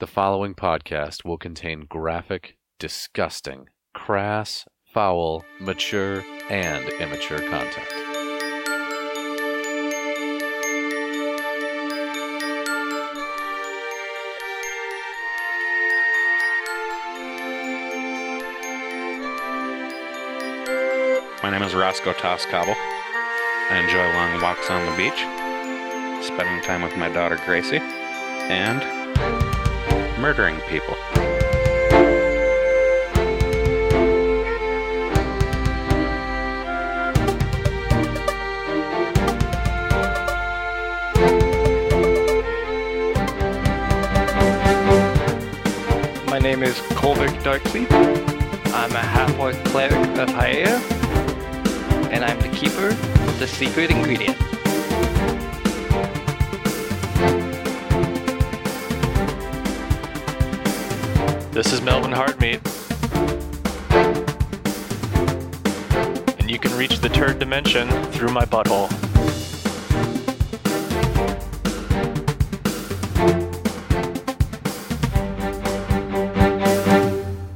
The following podcast will contain graphic, disgusting, crass, foul, mature, and immature content. My name is Roscoe Tosscobble. I enjoy long walks on the beach, spending time with my daughter Gracie, and murdering people. My name is Colvick Darksleep. I'm a half-orc cleric of Hyea, and I'm the keeper of the secret ingredient. This is Melvin Hardmeat. And you can reach the turd dimension through my butthole.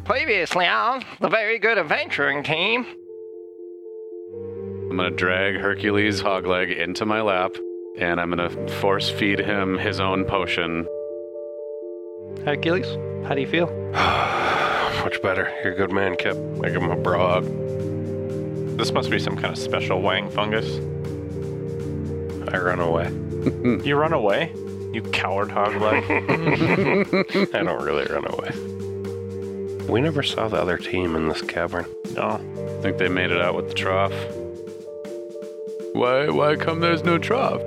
Previously on the Very Good Adventuring Team. I'm gonna drag Hercules Hogleg into my lap, and I'm gonna force feed him his own potion. Hercules, how do you feel? Much better. You're a good man, Kip. I give him a bra hug. This must be some kind of special wang fungus. I run away. You run away? You coward hogleg. I don't really run away. We never saw the other team in this cavern. no. I think they made it out with the trough. Why? Why come there's no trough?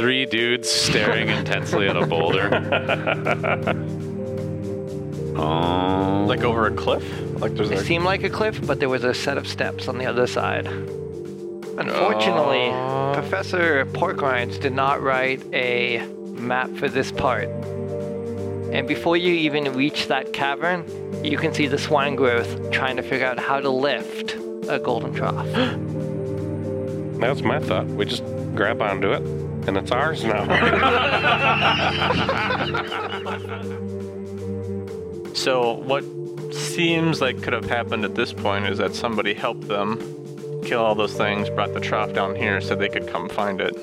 Three dudes staring intensely at a boulder. oh, Like over a cliff? Like there's It a seemed like a cliff, but there was a set of steps on the other side. Unfortunately, oh. Professor Porkrinds did not write a map for this part. And before you even reach that cavern, you can see the swine growth trying to figure out how to lift a golden trough. That's my thought. We just grab onto it, and it's ours now. So what seems like could have happened at this point is that somebody helped them kill all those things, brought the trough down here so they could come find it.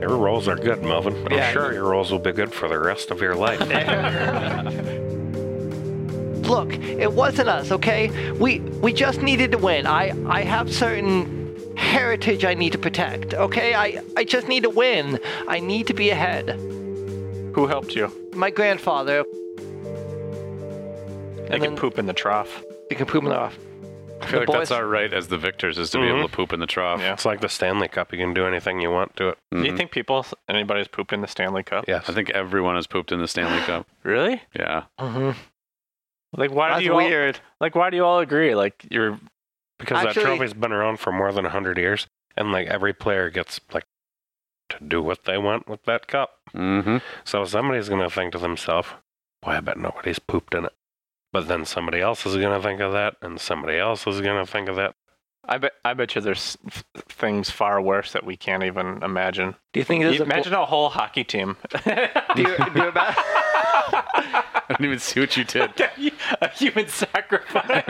your rolls are good, Melvin. I'm Yeah. sure your rolls will be good for the rest of your life. Look, it wasn't us, okay? We we just needed to win. I I have certain heritage I need to protect, okay? I I just need to win. I need to be ahead. Who helped you? My grandfather, They And could then- poop in the trough. you can poop in the off. I feel the like that's our right as the victors is to be able to poop in the trough. Yeah. it's like the Stanley Cup. You can do anything you want to it. Do you Mhm. think people, anybody's pooped in the Stanley Cup? Yes. I think everyone has pooped in the Stanley Cup. Really? Yeah. Mm-hmm. Like why That's do you all, weird. like why do you all agree? Like you're because Actually- that trophy's been around for more than 100 years, and like every player gets like to do what they want with that cup. Mm-hmm. So somebody's going to think to themselves, boy, I bet nobody's pooped in it. But then somebody else is going to think of that, and somebody else is going to think of that. I bet I bet you there's f- things far worse that we can't even imagine. Do you think You a imagine a whole hockey team. do you, do you ima- I didn't even see what you did. a human sacrifice.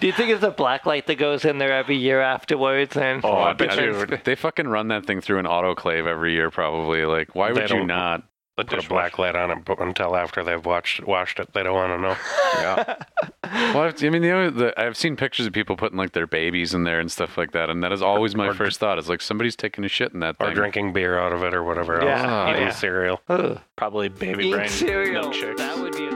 Do you think it's a black light that goes in there every year afterwards? And Oh, I I bet you they fucking run that thing through an autoclave every year, probably. Like, why They would you don't- not? the Put a black light on it but until after they've watched washed it. They don't want to know. Yeah. Well, I've- I mean, you know, the, I've seen pictures of people putting like their babies in there and stuff like that, and that is always my Or- first thought. Is like somebody's taking a shit in that Or thing. drinking beer out of it or whatever Yeah. else. Oh, Eating yeah. cereal. Ugh. Probably baby Eating brain cereal. milkshakes. That would be a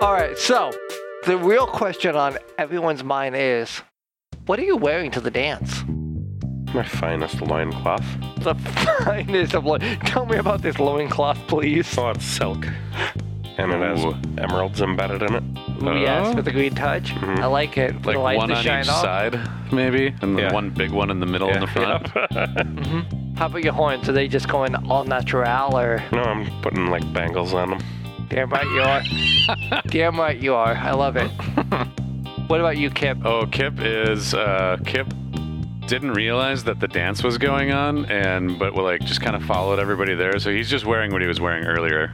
All right, so the real question on everyone's mind is what are you wearing to the dance? My finest loincloth. The finest of lo- Tell me about this loincloth, please. Oh, it's silk. And it has Ooh. emeralds embedded in it. Ooh, yes, Oh. with a green touch. Mhm. I like it. With like the lights one that on shine each off. side, maybe, and Yeah. the one big one in the middle in the front. hmm How about your horns? Are they just going all natural or No, I'm putting like bangles on them. Damn right you are? damn right you are. I love it. What about you, Kip? Oh, Kip is uh, Kip didn't realize that the dance was going on, and but like just kind of followed everybody there. So he's just wearing what he was wearing earlier.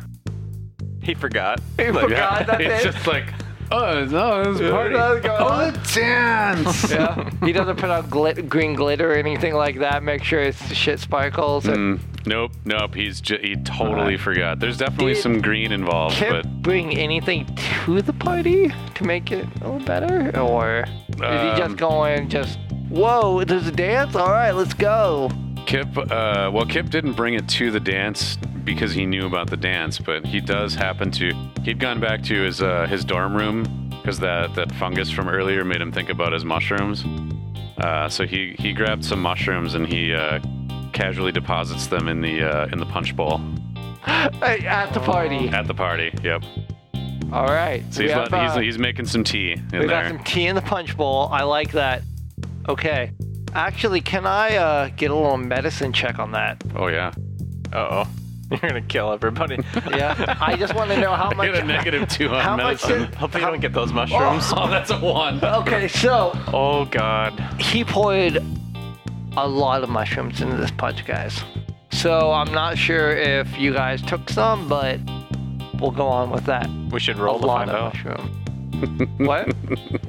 He forgot. You forgot that it's just like, oh, no, it's a party. oh, the dance. Yeah. He doesn't put on glit- green glitter or anything like that. Make sure it's shit sparkles. Mm, nope, nope. He's ju- he totally forgot. There's definitely Did some green involved, Kip but bring anything to the party to make it a little better, or is he Um, just going just? Whoa, there's a dance. All right, let's go. Kip, uh, well, Kip didn't bring it to the dance because he knew about the dance, but he does happen to. He'd gone back to his uh, his dorm room because that that fungus from earlier made him think about his mushrooms. Uh, so he he grabbed some mushrooms and he uh, casually deposits them in the uh, in the punch bowl At the party. at the party. Yep. All right. So he's have, let, he's, uh, he's making some tea in we got some tea in the punch bowl. I like that. Okay. Actually, can I uh, get a little medicine check on that? Oh yeah. Uh oh. You're gonna kill everybody. Yeah. I just want to know how much. I much. get a negative two on How much medicine. did- Hope you don't get those mushrooms. Oh, that's a one. Okay, so Oh god. he poured a lot of mushrooms into this punch, guys. So I'm not sure if you guys took some, but we'll go on with that. We should A roll to lot find of out. mushroom. what?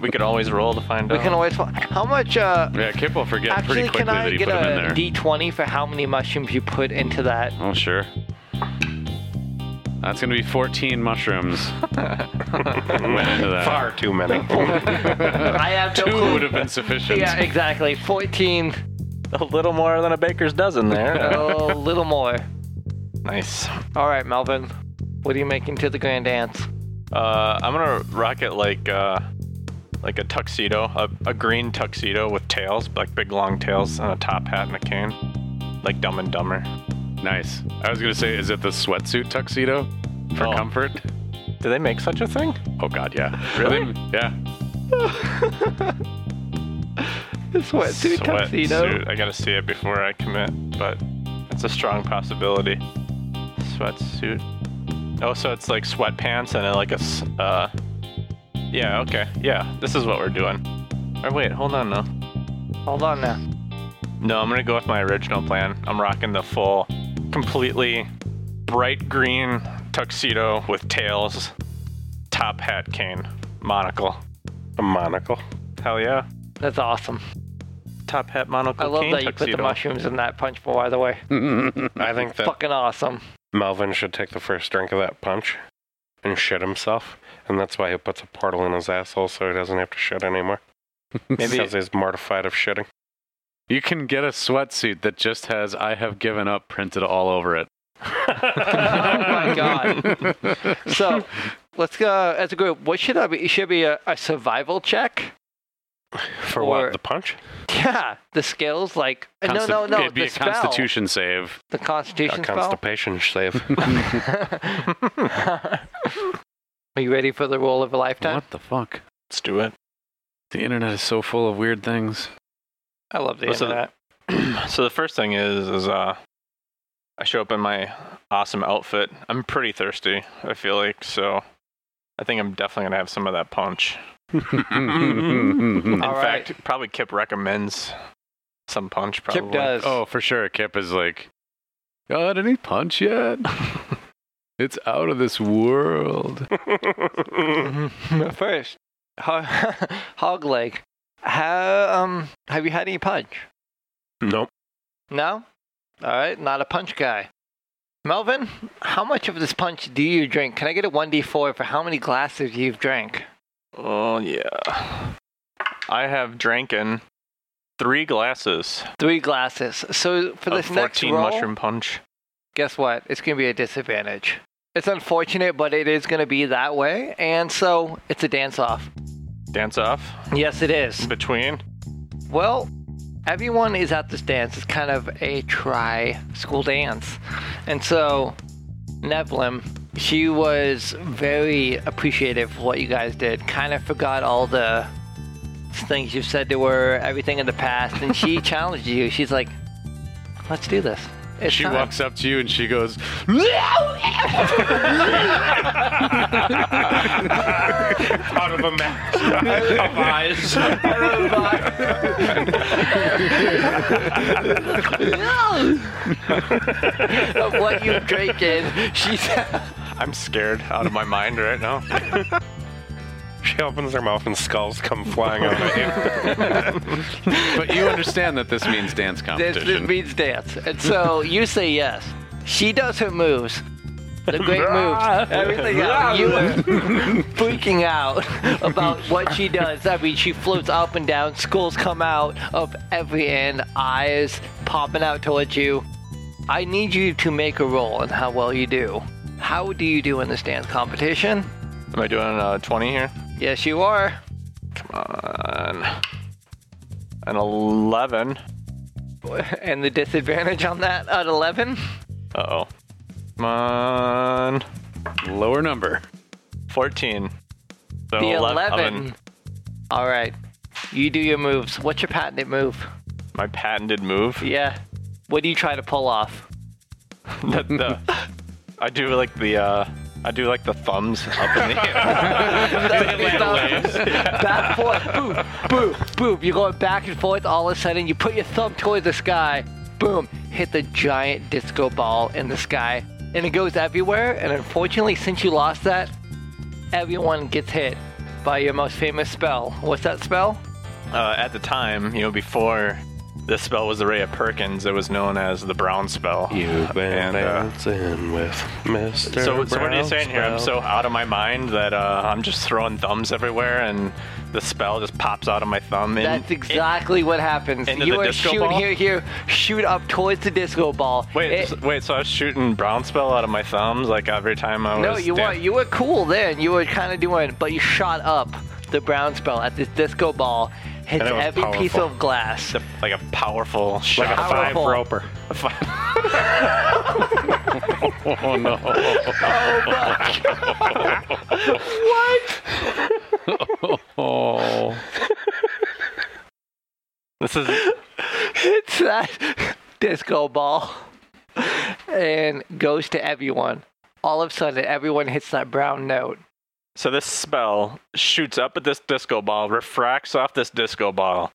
We could always roll to find out. We out. can always. fi- How much? Uh, Yeah, Kip will forget actually, pretty quickly can I that he get put him in a there. D20 for how many mushrooms you put into that? Oh, sure. That's gonna be 14 mushrooms. Went into that. Far too many. I have no Two clue. would have been sufficient. Yeah, exactly. 14. a little more than a baker's dozen there. A little more. nice. All right, Melvin. What are you making to the grand dance? Uh, I'm gonna rock it like uh, like a tuxedo, a, a green tuxedo with tails, like big long tails, and a top hat and a cane, like Dumb and Dumber. Nice. I was gonna say, is it the sweatsuit tuxedo for Oh. comfort? Do they make such a thing? Oh God, yeah. Really? Yeah. The sweatsuit tuxedo. Sweatsuit. I gotta see it before I commit, but it's a strong possibility. Sweatsuit. Oh, so it's like sweatpants and then like a. s- Uh, yeah. Okay. Yeah. This is what we're doing. Or wait, hold on now. Hold on now. No, I'm gonna go with my original plan. I'm rocking the full, completely bright green tuxedo with tails, top hat, cane, monocle. A monocle. Hell yeah. That's awesome. Top hat, monocle, I love cane that you put the mushrooms in that punch bowl, by the way. I think that Fucking awesome. Melvin should take the first drink of that punch and shit himself. And that's why he puts a portal in his asshole so he doesn't have to shit anymore. Maybe Because he's mortified of shitting. You can get a sweatsuit that just has "I have given up" printed all over it. oh my god. So let's go as a group. What should I be? It should be a, a survival check. For Or- what? The punch? Yeah, the skills like no, Consti- no, no. It'd be the a spell. Constitution save. The A Constitution spell. constipation save. Are you ready for the roll of a lifetime? What the fuck? let's do it. The internet is so full of weird things. I love the Listen, internet. so the first thing is, is uh, I show up in my awesome outfit. I'm pretty thirsty. I feel like so. I think I'm definitely gonna have some of that punch. In All right. fact, probably Kip recommends some punch. Probably. Kip does. Oh, for sure. Kip is like, got any punch yet? it's out of this world. First, hog, hog leg. How um have you had any punch? nope. No. All right, not a punch guy. Melvin, how much of this punch do you drink? Can I get a one d four for how many glasses you've drank? Oh yeah. I have drinking three glasses Three glasses. So for of this next 14 roll, mushroom punch. guess what? It's gonna be a disadvantage. It's unfortunate, but it is gonna be that way, and so it's a dance off. Dance off Yes, it is. in between. Well, everyone is at this dance. It's kind of a tri school dance. And so, Nevlin, she was very appreciative of what you guys did. Kind of forgot all the things you said to her, everything in the past, and she challenged you. She's like, let's do this. It's She time. walks up to you and she goes, Out of a match of eyes. of what you've drinking. She's I'm scared out of my mind right now. She opens her mouth and skulls come flying out of you. but you understand that this means dance this, competition. this means dance, and so you say yes. She does her moves. The great moves, everything else. You are freaking out about what she does. I mean, she floats up and down, skulls come out of every end, eyes popping out towards you. I need you to make a roll on how well you do. How do you do in this dance competition? Am I doing uh, 20 here? Yes, you are. Come on. An 11. And the disadvantage on that at 11? Uh oh. Come on. Lower number. 14. So The 11. 11. All right. You do your moves. What's your patented move? My patented move. Yeah. What do you try to pull off? the, the, I do like the uh, I do like the thumbs up in the air. back forth, boom, boom, boom. You're going back and forth. All of a sudden, you put your thumb toward the sky. Boom, hit the giant disco ball in the sky, and it goes everywhere. And unfortunately, since you lost that, everyone gets hit by your most famous spell. What's that spell? uh, at the time, you know, before this spell was the Ray of Perkins, it was known as the Brown spell. You've been And, uh, dancing with Mr. So, so what are you Brown saying here? I'm so out of my mind that uh, I'm just throwing thumbs everywhere, and the spell just pops out of my thumb. And That's exactly what happens. into You the are disco shooting ball? here, here, shoot up towards the disco ball. wait, It- s- wait. So I was shooting Brown spell out of my thumbs like every time I was. No, you dan- were you were cool then. You were kind of doing, but you shot up the brown spell at this disco ball, hits And it was every piece powerful. of glass. the- like a powerful shot. Like a five Powerful. roper. Oh no. Oh. My god This is hits that disco ball and goes to everyone. All of a sudden, everyone hits that brown note. So. This spell shoots up at this disco ball, refracts off this disco ball,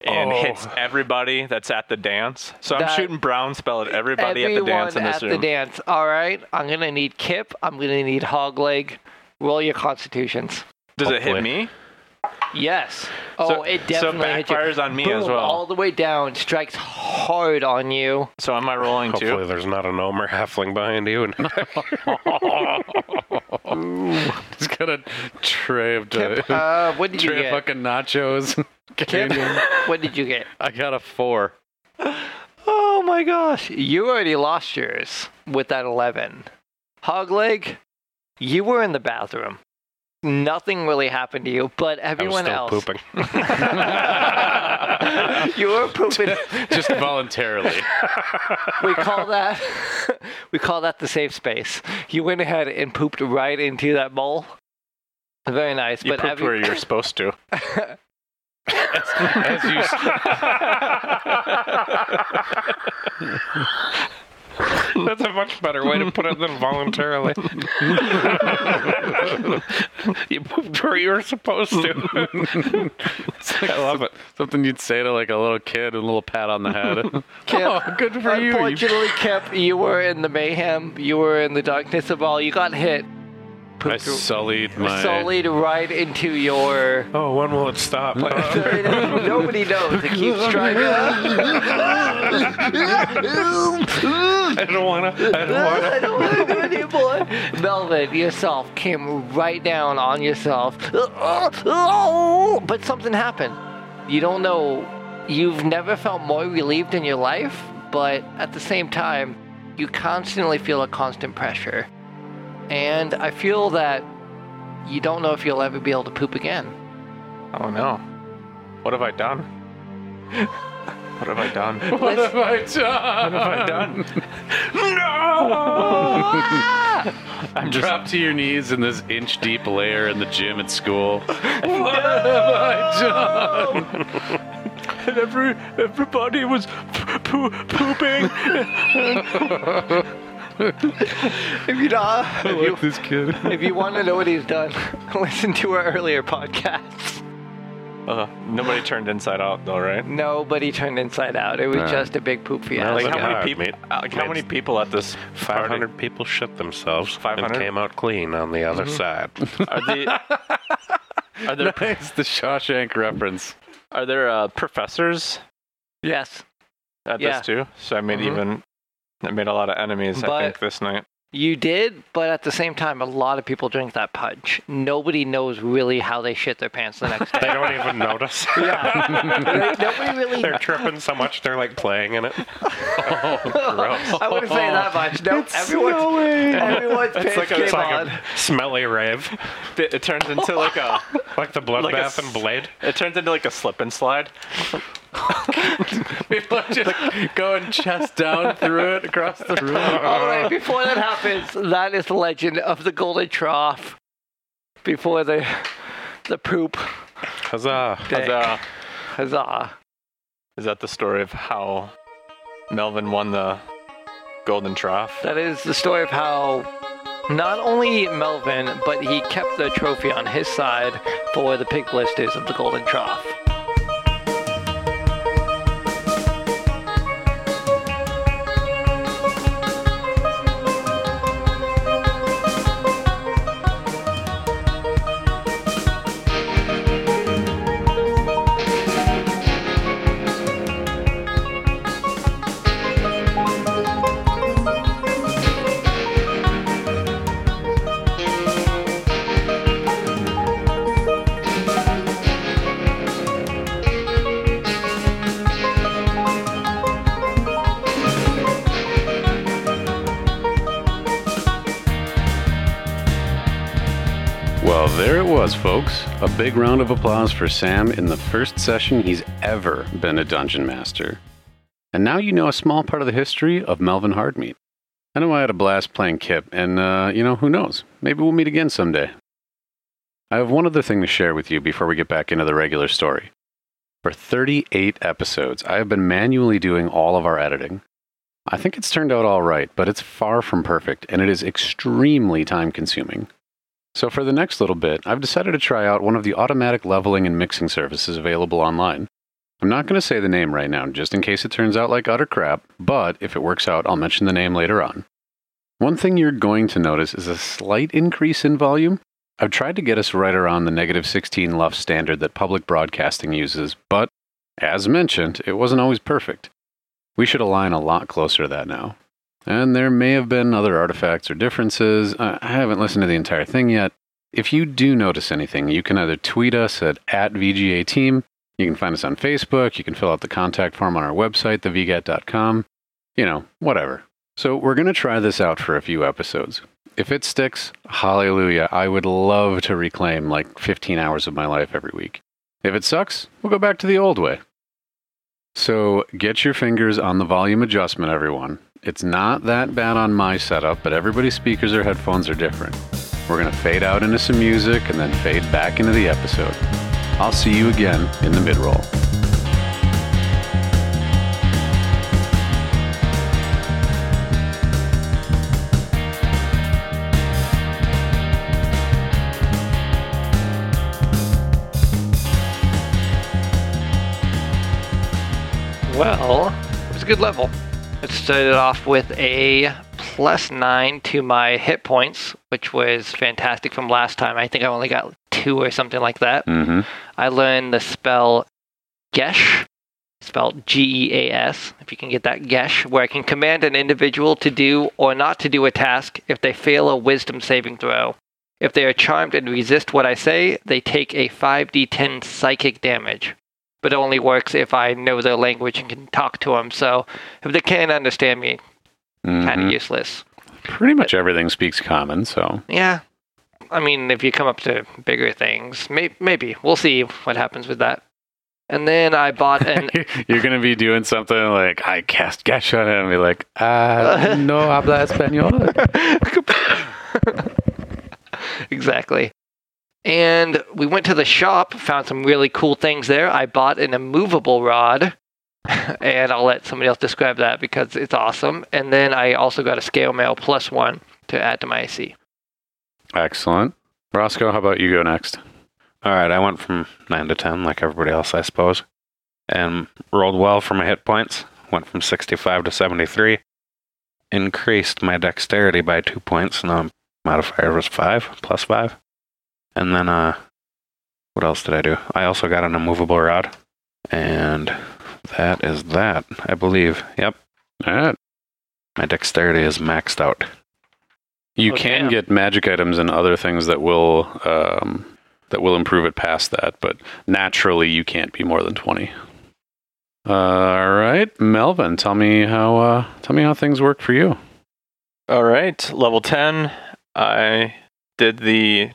and Oh. hits everybody that's at the dance. So I'm shooting Brown spell at everybody at the dance in this at this the dance. All right, I'm gonna need Kip. I'm gonna need Hogleg. Roll your constitutions. Does it hit me? Yes. Oh, So- it so definitely hits you. backfires on me Boom, as well. All the way down, strikes hard on you. So am I rolling Hopefully too? there's not a gnome or halfling behind you. He's got a tray of, uh, what did you tray of get? fucking nachos. What did you get? I got a four. Oh my gosh, you already lost yours with that 11. Hogleg, you were in the bathroom. Nothing really happened to you, but I was everyone still else. pooping. you were pooping. Just voluntarily. we call that we call that the safe space. You went ahead and pooped right into that bowl. Very nice, You but pooped every- where you're supposed to. As you, That's a much better way to put it than voluntarily. you pooped where you were supposed to. I love it. something you'd say to like a little kid, a little pat on the head. Kip, oh, good for you. You Unfortunately, Kip, you were in the mayhem. You were in the darkness of all. You got hit. I Pooped sullied my. solid right into your. Oh, when will it stop? Nobody knows. It keeps trying. I don't want to. I don't want I don't want to do it anymore. Melvin, yourself came right down on yourself. But something happened. You don't know. You've never felt more relieved in your life, but at the same time, you constantly feel a constant pressure. And I feel that you don't know if you'll ever be able to poop again. Oh no. What have I done? What have I done? What have I done? What have I done? No! I'm dropped to your knees in this inch deep layer in the gym at school. what have I done? and every everybody was poo- pooping. If you know, if you, this kid. if you want to know what he's done, listen to our earlier podcast. Uh, nobody turned inside out though, right? Nobody turned inside out. It was Right. just a big poop fiasco. Like how many that, people? mate. uh, Like how many people at this Five party? hundred people shit themselves 500? and came out clean on the other side. Are, the, are there Nice, the Shawshank reference. are there uh, professors yes. at Yeah. this too? So I made Mhm. even I made a lot of enemies. I think this night. You did, but at the same time, a lot of people drink that punch. Nobody knows really how they shit their pants the next day. they don't even notice. Like, Nobody really. They're tripping so much they're like playing in it. Oh, gross. I wouldn't say that much. No, everyone's, everyone's pants like a- came it's like on. a smelly rave, It, it turns into like a like the bloodbath Like and Blade. it turns into like a slip and slide. People are just going chest down through it across the room. All right, before that happens, that is the legend of the golden trough. Before the the poop. Huzzah! Dick. Huzzah. Huzzah. Is that the story of how Melvin won the Golden Trough? That is the story of how not only Melvin, but he kept the trophy on his side for the pig blisters of the golden trough. Well, there it was, folks. A big round of applause for Sam in the first session he's ever been a dungeon master. And now you know a small part of the history of Melvin Hardmeat. I know I had a blast playing Kip, and, uh, you know, who knows? Maybe we'll meet again someday. I have one other thing to share with you before we get back into the regular story. For 38 episodes, I have been manually doing all of our editing. I think it's turned out all right, but it's far from perfect, and it is extremely time consuming. So, for the next little bit, I've decided to try out one of the automatic leveling and mixing services available online. I'm not going to say the name right now, just in case it turns out like utter crap, but if it works out, I'll mention the name later on. One thing you're going to notice is a slight increase in volume. I've tried to get us right around the negative 16 LUF standard that public broadcasting uses, but as mentioned, it wasn't always perfect. We should align a lot closer to that now. And there may have been other artifacts or differences. I haven't listened to the entire thing yet. If you do notice anything, you can either tweet us at, at VGA Team, you can find us on Facebook, you can fill out the contact form on our website, thevgat.com, you know, whatever. So we're going to try this out for a few episodes. If it sticks, hallelujah, I would love to reclaim like 15 hours of my life every week. If it sucks, we'll go back to the old way. So get your fingers on the volume adjustment, everyone. It's not that bad on my setup, but everybody's speakers or headphones are different. We're going to fade out into some music and then fade back into the episode. I'll see you again in the mid roll. Well, it was a good level. It started off with a plus nine to my hit points, which was fantastic from last time. I think I only got two or something like that. Mm-hmm. I learned the spell Gesh, spelled G E A S, if you can get that Gesh, where I can command an individual to do or not to do a task if they fail a wisdom saving throw. If they are charmed and resist what I say, they take a 5d10 psychic damage. But it only works if I know their language and can talk to them. So if they can't understand me, kind Mhm. of useless. Pretty much everything speaks common, so. Yeah. I mean, if you come up to bigger things, may- maybe. We'll see what happens with that. And then I bought an You're going to be doing something like, I cast him, and be like, uh, no habla español. exactly. And we went to the shop, found some really cool things there. I bought an immovable rod. and I'll let somebody else describe that because it's awesome. And then I also got a scale mail plus one to add to my AC. Excellent. Roscoe, how about you go next? All right, I went from 9 to 10, like everybody else, I suppose, and rolled well for my hit points. Went from 65 to 73. Increased my dexterity by two points. And now modifier was 5, plus 5. And then, uh, what else did I do? I also got an immovable rod. And that is that, I believe. Yep, All right. my dexterity is maxed out. You Oh, can damn. get magic items and other things that will um, that will improve it past that, but naturally you can't be more than twenty. all right, Melvin, tell me how uh, tell me how things work for you. All right, level 10. I did the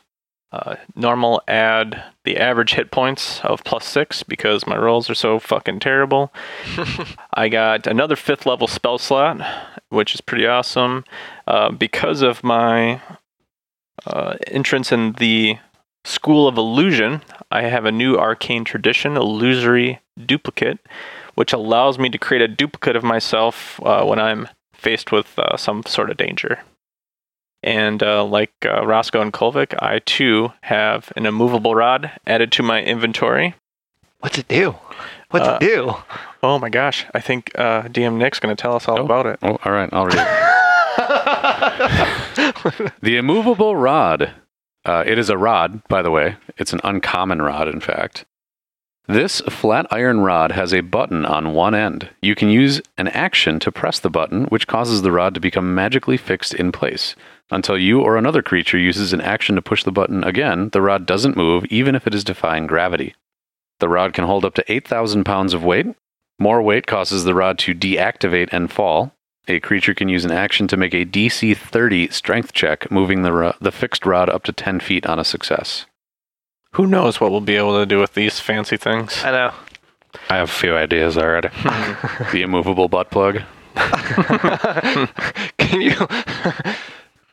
uh, normal add the average hit points of plus six because my rolls are so fucking terrible. I got another fifth level spell slot, which is pretty awesome. Uh, because of my uh, entrance in the School of Illusion, I have a new arcane tradition, Illusory Duplicate, which allows me to create a duplicate of myself uh, when I'm faced with uh, some sort of danger. And uh, like uh, Roscoe and Kolvik, I too have an immovable rod added to my inventory. What's it do? What's Uh, it do? Oh my gosh, I think uh, DM Nick's going to tell us all Oh. about it. Oh, all right, I'll read. it. the immovable rod. Uh, it is a rod, by the way. It's an uncommon rod, in fact. This flat iron rod has a button on one end. You can use an action to press the button, which causes the rod to become magically fixed in place. Until you or another creature uses an action to push the button again, the rod doesn't move, even if it is defying gravity. The rod can hold up to 8,000 pounds of weight. More weight causes the rod to deactivate and fall. A creature can use an action to make a DC 30 strength check, moving the, ro- the fixed rod up to 10 feet on a success. Who knows what we'll be able to do with these fancy things? I know. I have a few ideas already. The immovable butt plug. Can you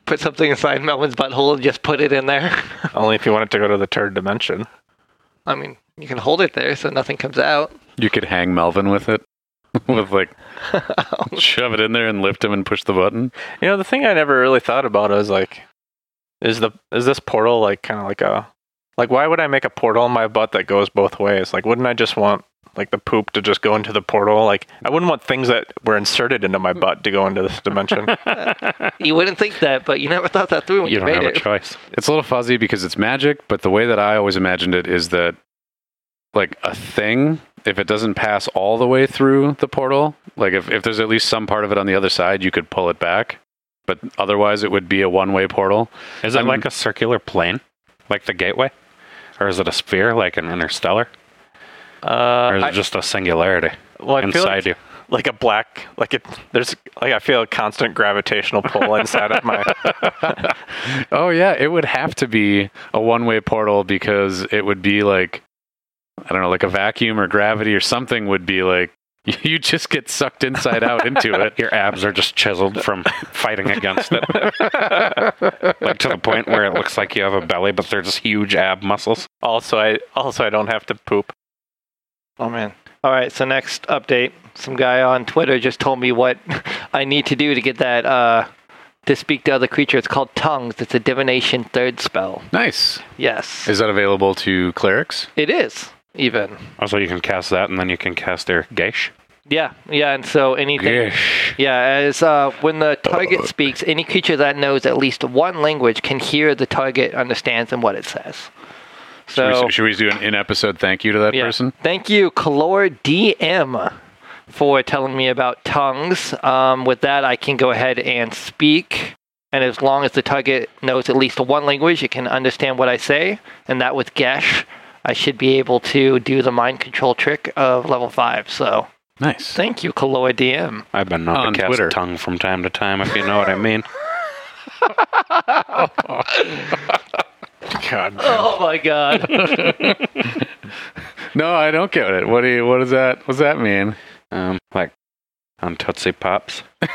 put something inside Melvin's butthole and just put it in there? Only if you want it to go to the third dimension. I mean, you can hold it there so nothing comes out. You could hang Melvin with it. with like, shove it in there and lift him and push the button. You know, the thing I never really thought about is like, is the is this portal like kind of like a like why would I make a portal in my butt that goes both ways? Like, wouldn't I just want like the poop to just go into the portal? Like, I wouldn't want things that were inserted into my butt to go into this dimension. You wouldn't think that, but you never thought that through when You you, don't made have a choice. It's a little fuzzy because it's magic, but the way that I always imagined it is that, like, a thing, if it doesn't pass all the way through the portal, like, if, if there's at least some part of it on the other side, you could pull it back. But otherwise, it would be a one way portal. Is it I'm- like a circular plane, like the gateway, or is it a sphere, like an interstellar, Uh, or is it I, just a singularity well, I inside like, you? like a black like it. There's like I feel a constant gravitational pull inside of my. Oh yeah, it would have to be a one-way portal because it would be like I don't know, like a vacuum or gravity or something would be like you just get sucked inside out into it. Your abs are just chiseled from fighting against it, like to the point where it looks like you have a belly, but they're just huge ab muscles. Also, I also I don't have to poop. Oh man. All right, so next update. Some guy on Twitter just told me what I need to do to get that uh to speak to other creatures. It's called tongues. It's a divination third spell. Nice. Yes. Is that available to clerics? It is, even. Also, you can cast that, and then you can cast their geish. Yeah, yeah, and so anything Yeah, as uh, when the target speaks, any creature that knows at least one language can hear the target understands and what it says. Should, So we, should we do an in-episode thank you to that yeah. person? Thank you, Calor DM, for telling me about tongues. Um, with that, I can go ahead and speak. And as long as the target knows at least one language, it can understand what I say. And that with Gesh, I should be able to do the mind control trick of level 5. So Nice. thank you, Calor DM. I've been known On to cast Twitter. tongue from time to time, if you know what I mean. God. Oh my god. No, I don't get it. What do you? What does that? What does that mean? Um, like on Tootsie Pops.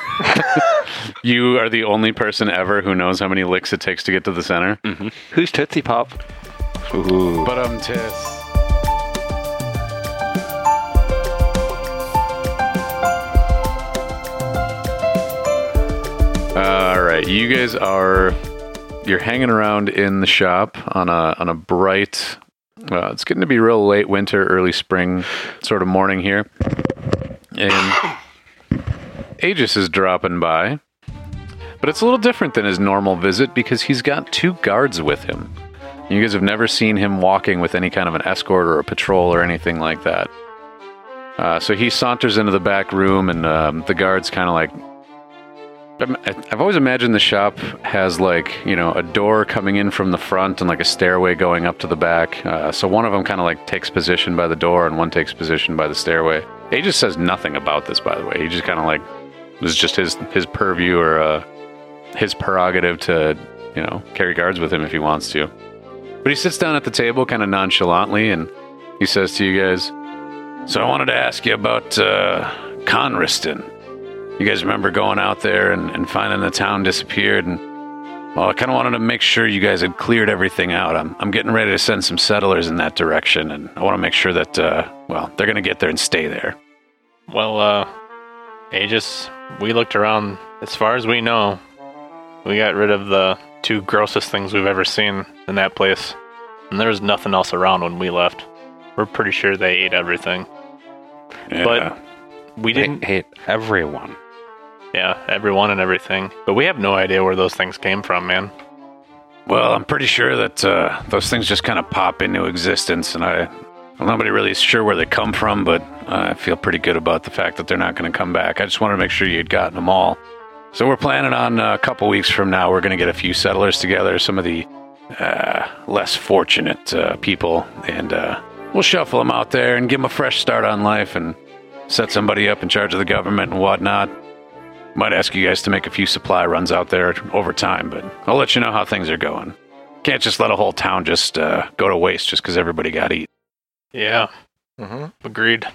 You are the only person ever who knows how many licks it takes to get to the center. Who's Tootsie Pop? But um, Tiss. All right, you guys are you're hanging around in the shop on a on a bright. Uh, it's getting to be real late winter, early spring, sort of morning here, and Aegis is dropping by, but it's a little different than his normal visit because he's got two guards with him. You guys have never seen him walking with any kind of an escort or a patrol or anything like that. Uh, so he saunters into the back room, and um, the guards kind of like. I've always imagined the shop has like you know a door coming in from the front and like a stairway going up to the back. Uh, so one of them kind of like takes position by the door, and one takes position by the stairway. He just says nothing about this, by the way. He just kind of like this is just his his purview or uh, his prerogative to you know carry guards with him if he wants to. But he sits down at the table kind of nonchalantly and he says to you guys, So I wanted to ask you about uh, Conriston. You guys remember going out there and, and finding the town disappeared? And well, I kind of wanted to make sure you guys had cleared everything out. I'm, I'm getting ready to send some settlers in that direction, and I want to make sure that, uh, well, they're going to get there and stay there. Well, uh, Aegis, we looked around. As far as we know, we got rid of the two grossest things we've ever seen in that place. And there was nothing else around when we left. We're pretty sure they ate everything. Yeah. But we They didn't. hate everyone. Yeah, everyone and everything. But we have no idea where those things came from, man. Well, I'm pretty sure that uh, those things just kind of pop into existence, and I, I'm not really sure where they come from, but I feel pretty good about the fact that they're not going to come back. I just wanted to make sure you had gotten them all. So we're planning on uh, a couple weeks from now. We're going to get a few settlers together, some of the uh, less fortunate uh, people, and uh, we'll shuffle them out there and give them a fresh start on life, and set somebody up in charge of the government and whatnot. Might ask you guys to make a few supply runs out there over time, but I'll let you know how things are going. Can't just let a whole town just uh, go to waste just because everybody got eat. Yeah, hmm agreed.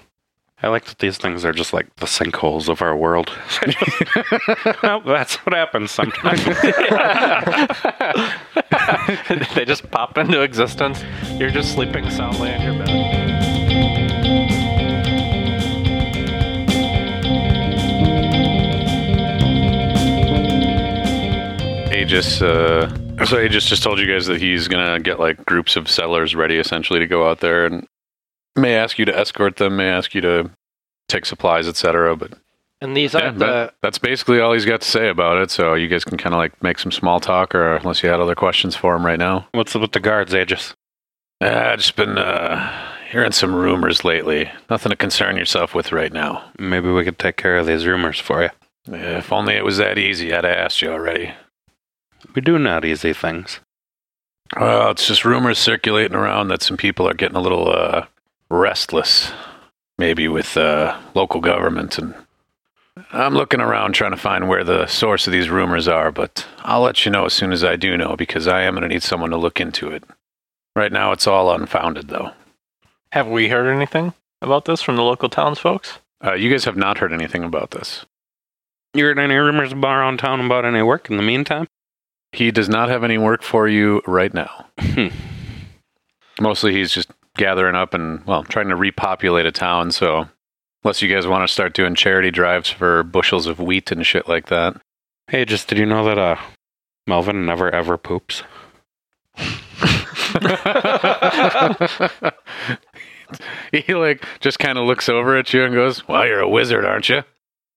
I like that these things are just like the sinkholes of our world. well, that's what happens sometimes. they just pop into existence. You're just sleeping soundly in your bed. Aegis, uh, so Aegis just told you guys that he's gonna get like groups of settlers ready essentially to go out there and may ask you to escort them, may ask you to take supplies, etc. But And these yeah, aren't that- the. that's basically all he's got to say about it. So you guys can kind of like make some small talk, or unless you had other questions for him right now. What's up with the guards, Aegis? Uh, I've just been uh, hearing some rumors lately. Nothing to concern yourself with right now. Maybe we could take care of these rumors for you. If only it was that easy, I'd have asked you already. We do not easy things. Well, it's just rumors circulating around that some people are getting a little uh, restless, maybe with uh, local government. And I'm looking around trying to find where the source of these rumors are, but I'll let you know as soon as I do know because I am going to need someone to look into it. Right now, it's all unfounded, though. Have we heard anything about this from the local townsfolk? Uh, you guys have not heard anything about this. You heard any rumors around town about any work in the meantime? He does not have any work for you right now. Mostly he's just gathering up and, well, trying to repopulate a town. So, unless you guys want to start doing charity drives for bushels of wheat and shit like that. Hey, just did you know that uh, Melvin never ever poops? he, like, just kind of looks over at you and goes, Well, you're a wizard, aren't you?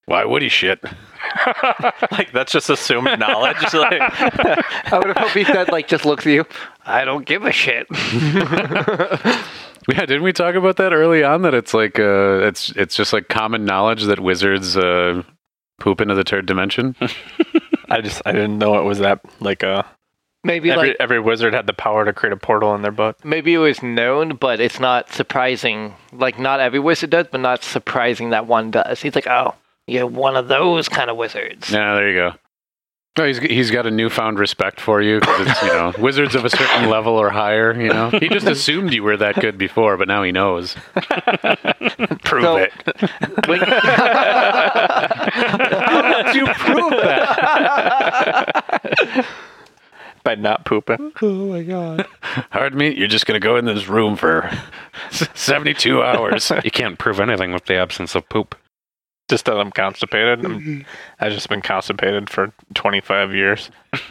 Why would he shit? like that's just assumed knowledge. like, I would have hope he said, like, just looks at you. I don't give a shit. Yeah, didn't we talk about that early on? That it's like, uh, it's it's just like common knowledge that wizards uh, poop into the third dimension. I just I didn't know it was that like uh Maybe every like every wizard had the power to create a portal in their book. maybe it was known, but it's not surprising. Like not every wizard does, but not surprising that one does. He's like, oh, you're one of those kind of wizards. Yeah, there you go. No, he's he's got a newfound respect for you because it's you know wizards of a certain level or higher. You know, he just assumed you were that good before, but now he knows. Prove So- it. How did you prove that? By not pooping. Oh my god! Hard meat. You're just gonna go in this room for seventy-two hours. You can't prove anything with the absence of poop. Just that I'm constipated. I'm, I've just been constipated for 25 years.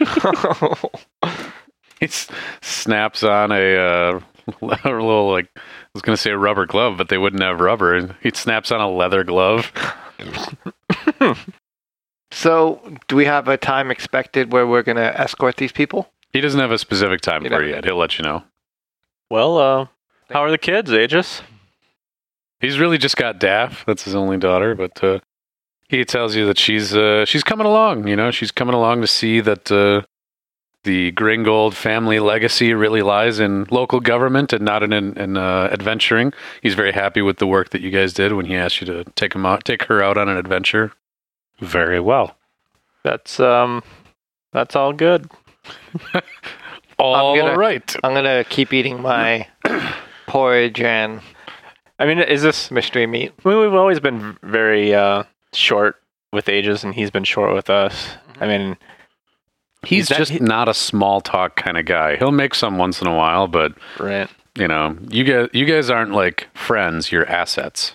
He s- snaps on a, uh, a little like I was gonna say a rubber glove, but they wouldn't have rubber. He snaps on a leather glove. So, do we have a time expected where we're gonna escort these people? He doesn't have a specific time You for know. it yet. He'll let you know. Well, uh, how are the kids, Aegis? He's really just got Daff. That's his only daughter, but uh, he tells you that she's uh, she's coming along. You know, she's coming along to see that uh, the Gringold family legacy really lies in local government and not in, in, in uh, adventuring. He's very happy with the work that you guys did when he asked you to take him out, take her out on an adventure. Very well. That's um, that's all good. All gonna- right. I'm gonna keep eating my porridge and I mean, is this? mystery meat. I mean, we've always been very uh, short with Aegis, and he's been short with us. I mean, He's that- just not a small talk kind of guy. He'll make some once in a while, but right? you know, you guys, you guys aren't like friends. You're assets.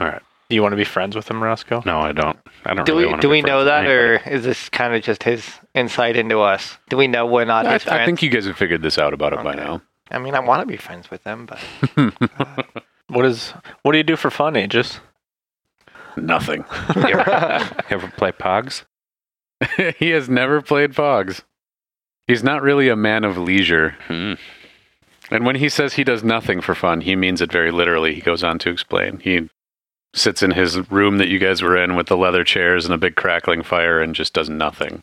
All right. Do you want to be friends with him, Roscoe? No, I don't. I don't Do really we want do to be we know that, or is this kind of just his insight into us? Do we know we're not I, his friends? I think you guys have figured this out about it by now. I mean, I want to be friends with them, but What is? What do you do for fun, Aegis? Nothing. You ever, you ever play Pogs? he has never played Pogs. He's not really a man of leisure. Hmm. And when he says he does nothing for fun, he means it very literally. He goes on to explain. He sits in his room that you guys were in with the leather chairs and a big crackling fire and just does nothing.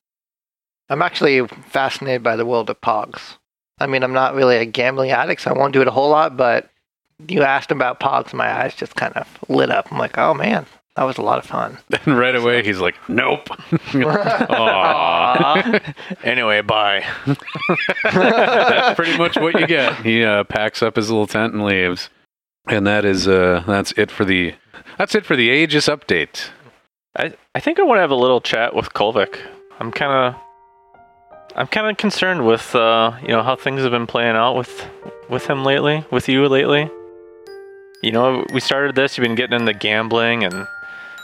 I'm actually fascinated by the world of Pogs. I mean, I'm not really a gambling addict, so I won't do it a whole lot. But you asked about Pogs, my eyes just kind of lit up. I'm like, oh man, that was a lot of fun. Then right away he's like, "Nope." Aw. Anyway, bye. that's pretty much what you get. He uh, packs up his little tent and leaves. And that is uh that's it for the that's it for the Aegis update. I I think I want to have a little chat with Kolvik. I'm kind of I'm kind of concerned with uh, you know how things have been playing out with with him lately, with you lately. You know, we started this. You've been getting into gambling and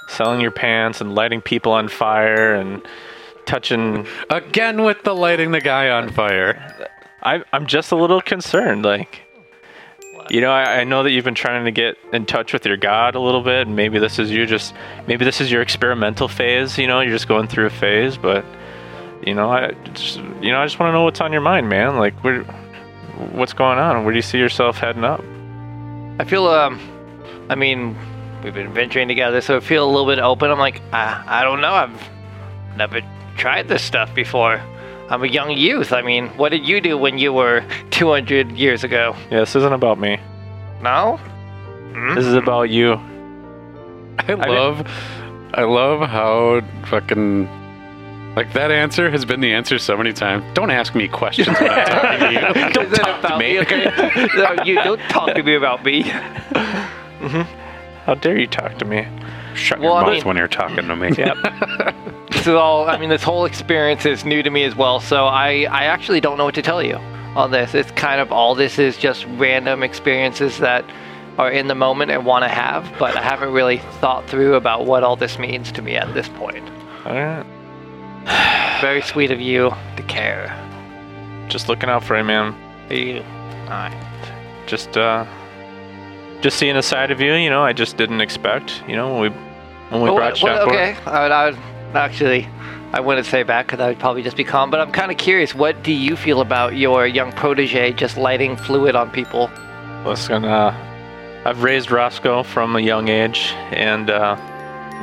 selling your pants and lighting people on fire and touching. Again with the lighting the guy on fire. I I'm just a little concerned. Like, you know, I, I know that you've been trying to get in touch with your God a little bit. And maybe this is you just maybe this is your experimental phase. You know, you're just going through a phase, but you know, I just you know, I just want to know what's on your mind, man. Like, where, what's going on? Where do you see yourself heading up? I feel, um, I mean, we've been venturing together, so I feel a little bit open. I'm like, I, I don't know. I've never tried this stuff before. I'm a young youth. I mean, what did you do when you were 200 years ago? Yeah, this isn't about me. No? Hmm? This is about you. I love I love how fucking like that answer has been the answer so many times. Don't ask me questions when I'm talking to you. Don't talk to me. Okay? no, you don't talk to me about me. Mm-hmm. How dare you talk to me? Shut Well, I your mouth mean- when you're talking to me. Yep. This is all. I mean, this whole experience is new to me as well. So I, I actually don't know what to tell you on this. It's kind of all this is just random experiences that are in the moment and want to have, but I haven't really thought through about what all this means to me at this point. All right. Very sweet of you to care. Just looking out for you, man. You, alright. just uh just seeing a side of you you know i just didn't expect you know when we when we Well, brought you well, okay. I would, I would actually. I wouldn't say back because I would probably just be calm. But I'm kind of curious. What do you feel about your young protege just lighting fluid on people? listen uh i've raised roscoe from a young age and uh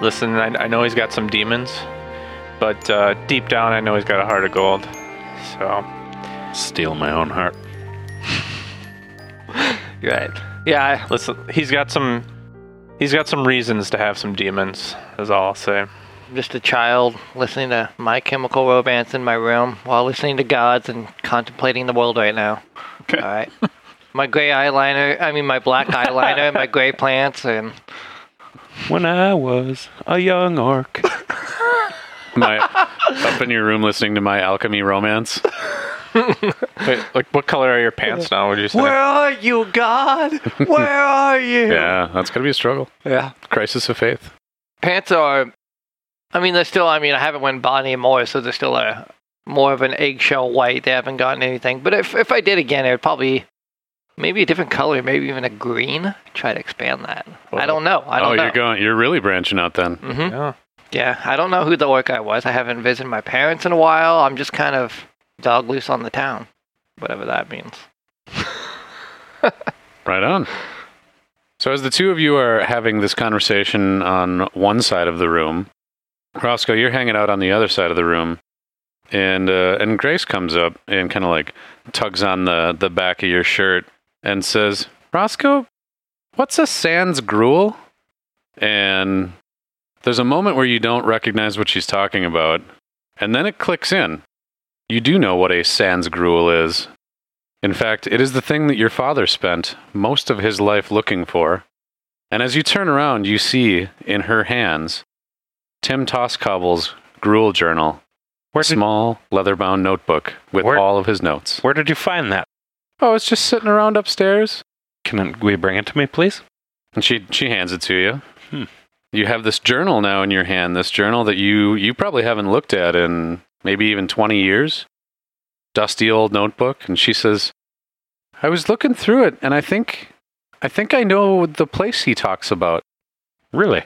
listen i, I know he's got some demons but uh deep down i know he's got a heart of gold so Steal my own heart. Right. Yeah. listen he's got some he's got some reasons to have some demons is all i'll say I'm just a child listening to My Chemical Romance in my room while listening to gods and contemplating the world right now. Okay. All right. My gray eyeliner, I mean, my black eyeliner, my gray plants, and When I was a young orc. My up in your room listening to my alchemy romance. Wait, like what color are your pants now would you say Where are you, God? Where are you? Yeah, that's gonna be a struggle. Yeah. Crisis of faith. Pants are, I mean, they're still. I mean, I haven't went and bought any more, so they're still a more of an eggshell white. They haven't gotten anything. But if if I did again, it would probably maybe a different color, maybe even a green. Try to expand that. I don't know. I don't oh, know. you're going. You're really branching out then. hmm Yeah. Yeah, I don't know who the orc guy was. I haven't visited my parents in a while. I'm just kind of dog loose on the town, whatever that means. Right on. So, as the two of you are having this conversation on one side of the room, Roscoe, you're hanging out on the other side of the room, and uh, and Grace comes up and kind of like tugs on the the back of your shirt and says, "Roscoe, what's a sans gruel?" And there's a moment where you don't recognize what she's talking about, and then it clicks in. You do know what a sans gruel is. In fact, it is the thing that your father spent most of his life looking for. And as you turn around, you see in her hands Tim Tosscobble's gruel journal, Where did, small leather bound notebook with Where- all of his notes. where did you find that? Oh, it's just sitting around upstairs. Can we bring it to me, please? And she she hands it to you. Hmm. You have this journal now in your hand, this journal that you you probably haven't looked at in maybe even 20 years. Dusty old notebook and she says, "I was looking through it and I think I think I know the place he talks about." Really?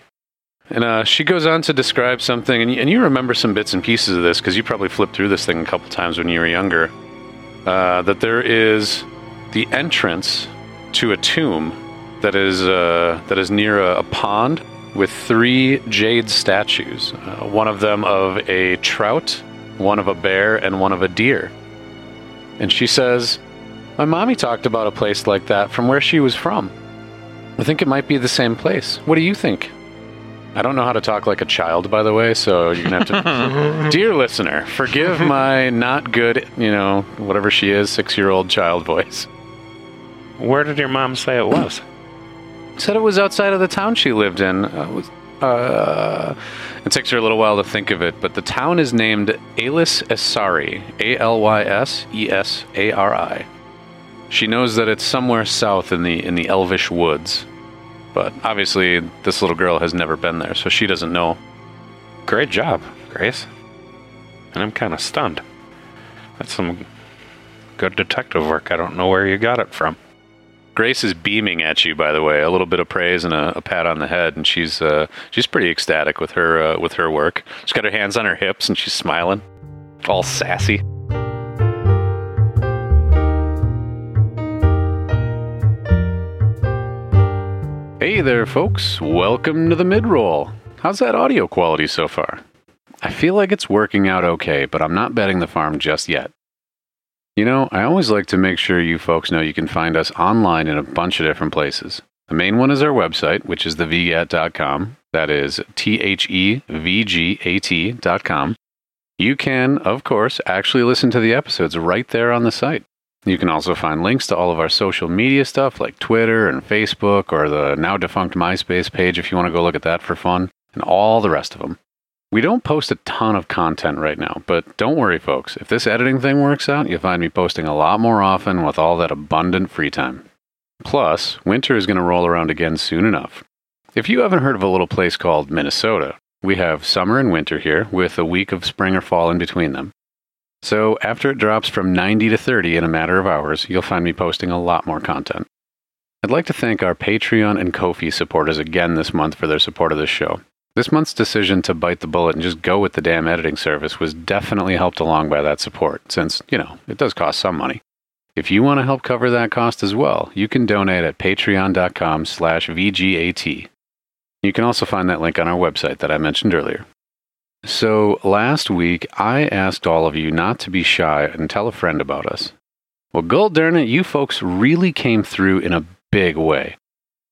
And uh, she goes on to describe something, and you, and you remember some bits and pieces of this because you probably flipped through this thing a couple times when you were younger. Uh, that there is the entrance to a tomb that is uh, that is near a, a pond with three jade statues. Uh, one of them of a trout, one of a bear, and one of a deer. And she says, "My mommy talked about a place like that from where she was from. I think it might be the same place. What do you think?" I don't know how to talk like a child, by the way, so you're gonna have to. Dear listener, forgive my not good, you know, whatever she is, six year old child voice. Where did your mom say it was? Said it was outside of the town she lived in. Uh, uh, it takes her a little while to think of it, but the town is named Alysesari. A L Y S E S A R I. She knows that it's somewhere south in the in the Elvish woods, but obviously this little girl has never been there, so she doesn't know. Great job, Grace. And I'm kind of stunned. That's some good detective work. I don't know where you got it from. Grace is beaming at you, by the way, a little bit of praise and a, a pat on the head, and she's uh, she's pretty ecstatic with her uh, with her work. She's got her hands on her hips and she's smiling, all sassy. Hey there, folks! Welcome to the mid roll. How's that audio quality so far? I feel like it's working out okay, but I'm not betting the farm just yet. You know, I always like to make sure you folks know you can find us online in a bunch of different places. The main one is our website, which is thevgat.com. That is T H E V G A T.com. You can, of course, actually listen to the episodes right there on the site. You can also find links to all of our social media stuff like Twitter and Facebook or the now defunct MySpace page if you want to go look at that for fun, and all the rest of them. We don't post a ton of content right now, but don't worry, folks. If this editing thing works out, you'll find me posting a lot more often with all that abundant free time. Plus, winter is going to roll around again soon enough. If you haven't heard of a little place called Minnesota, we have summer and winter here with a week of spring or fall in between them. So, after it drops from 90 to 30 in a matter of hours, you'll find me posting a lot more content. I'd like to thank our Patreon and Ko-fi supporters again this month for their support of this show. This month's decision to bite the bullet and just go with the damn editing service was definitely helped along by that support, since, you know, it does cost some money. If you want to help cover that cost as well, you can donate at patreon.com slash VGAT. You can also find that link on our website that I mentioned earlier. So, last week, I asked all of you not to be shy and tell a friend about us. Well, gold darn it, you folks really came through in a big way.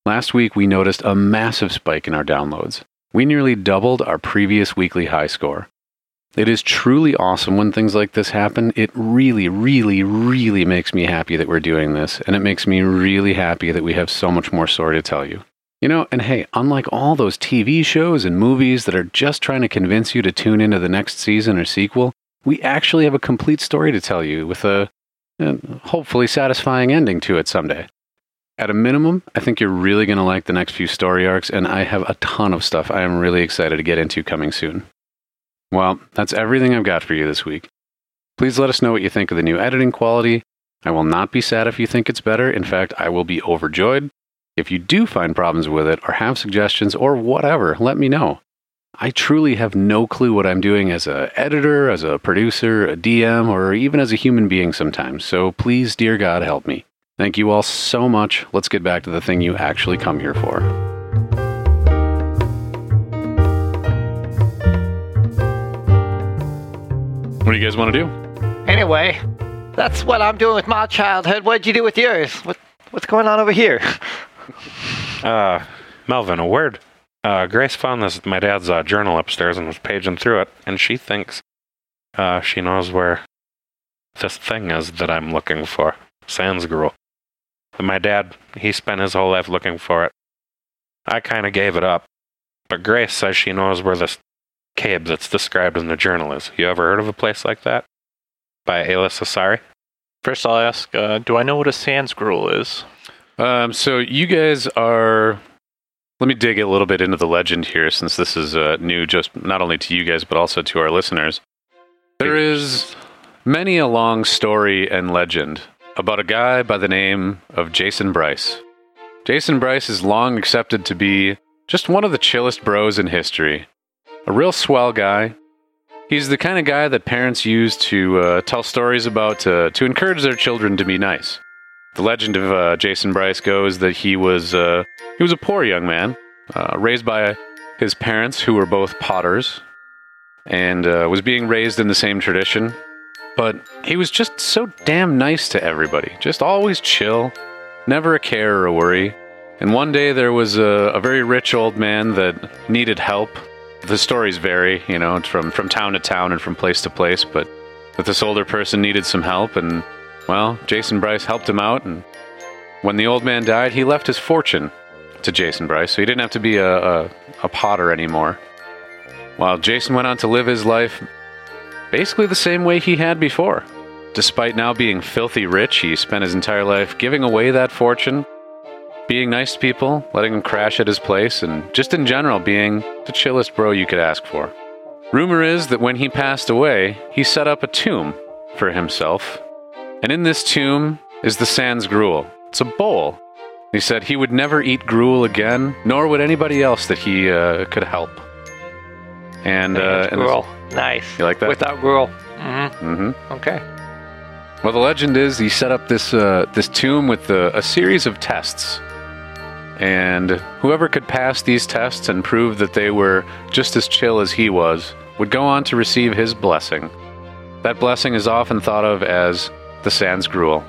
Last week, we noticed a massive spike in our downloads. We nearly doubled our previous weekly high score. It is truly awesome when things like this happen. It really, really, really makes me happy that we're doing this, and it makes me really happy that we have so much more story to tell you. You know, and hey, unlike all those TV shows and movies that are just trying to convince you to tune into the next season or sequel, we actually have a complete story to tell you with a, a hopefully satisfying ending to it someday. At a minimum, I think you're really going to like the next few story arcs, and I have a ton of stuff I am really excited to get into coming soon. Well, that's everything I've got for you this week. Please let us know what you think of the new editing quality. I will not be sad if you think it's better. In fact, I will be overjoyed. If you do find problems with it or have suggestions or whatever, let me know. I truly have no clue what I'm doing as a editor, as a producer, a DM, or even as a human being sometimes. So please, dear God, help me. Thank you all so much. Let's get back to the thing you actually come here for. What do you guys want to do? Anyway, that's what I'm doing with my childhood. What'd you do with yours? What, what's going on over here? Uh, Melvin, a word. Uh, Grace found this my dad's uh, journal upstairs and was paging through it, and she thinks uh, she knows where this thing is that I'm looking for. Sans gruel. And my dad, he spent his whole life looking for it. I kind of gave it up. But Grace says she knows where this cave that's described in the journal is. You ever heard of a place like that? By Alysesari? First, I'll ask, uh, do I know what a sans gruel is? Um, so you guys are. Let me dig a little bit into the legend here, since this is uh, new, just not only to you guys but also to our listeners. There is many a long story and legend about a guy by the name of Jason Bryce. Jason Bryce is long accepted to be just one of the chillest bros in history. A real swell guy. He's the kind of guy that parents use to uh, tell stories about to, to encourage their children to be nice. The legend of uh, Jason Bryce goes that he was uh, he was a poor young man, uh, raised by his parents who were both potters, and uh, was being raised in the same tradition. But he was just so damn nice to everybody, just always chill, never a care or a worry. And one day there was a, a very rich old man that needed help. The stories vary, you know, from from town to town and from place to place, but that this older person needed some help and well, Jason Bryce helped him out, and when the old man died, he left his fortune to Jason Bryce, so he didn't have to be a, a, a potter anymore. While Jason went on to live his life basically the same way he had before. Despite now being filthy rich, he spent his entire life giving away that fortune, being nice to people, letting them crash at his place, and just in general being the chillest bro you could ask for. Rumor is that when he passed away, he set up a tomb for himself and in this tomb is the sans gruel. It's a bowl. He said he would never eat gruel again, nor would anybody else that he uh, could help. And, uh, and gruel. Nice. You like that? Without gruel. Mm-hmm. Mm-hmm. Okay. Well, the legend is he set up this uh, this tomb with a, a series of tests, and whoever could pass these tests and prove that they were just as chill as he was would go on to receive his blessing. That blessing is often thought of as the sans gruel.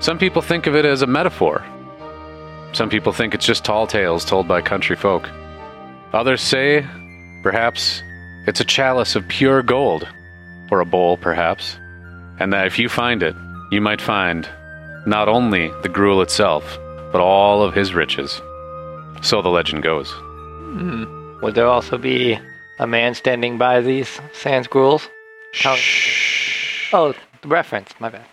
Some people think of it as a metaphor. Some people think it's just tall tales told by country folk. Others say, perhaps, it's a chalice of pure gold, or a bowl, perhaps, and that if you find it, you might find not only the gruel itself, but all of his riches. So the legend goes. Hmm. Would there also be a man standing by these sans gruels? Count- Oh, the reference. My bad.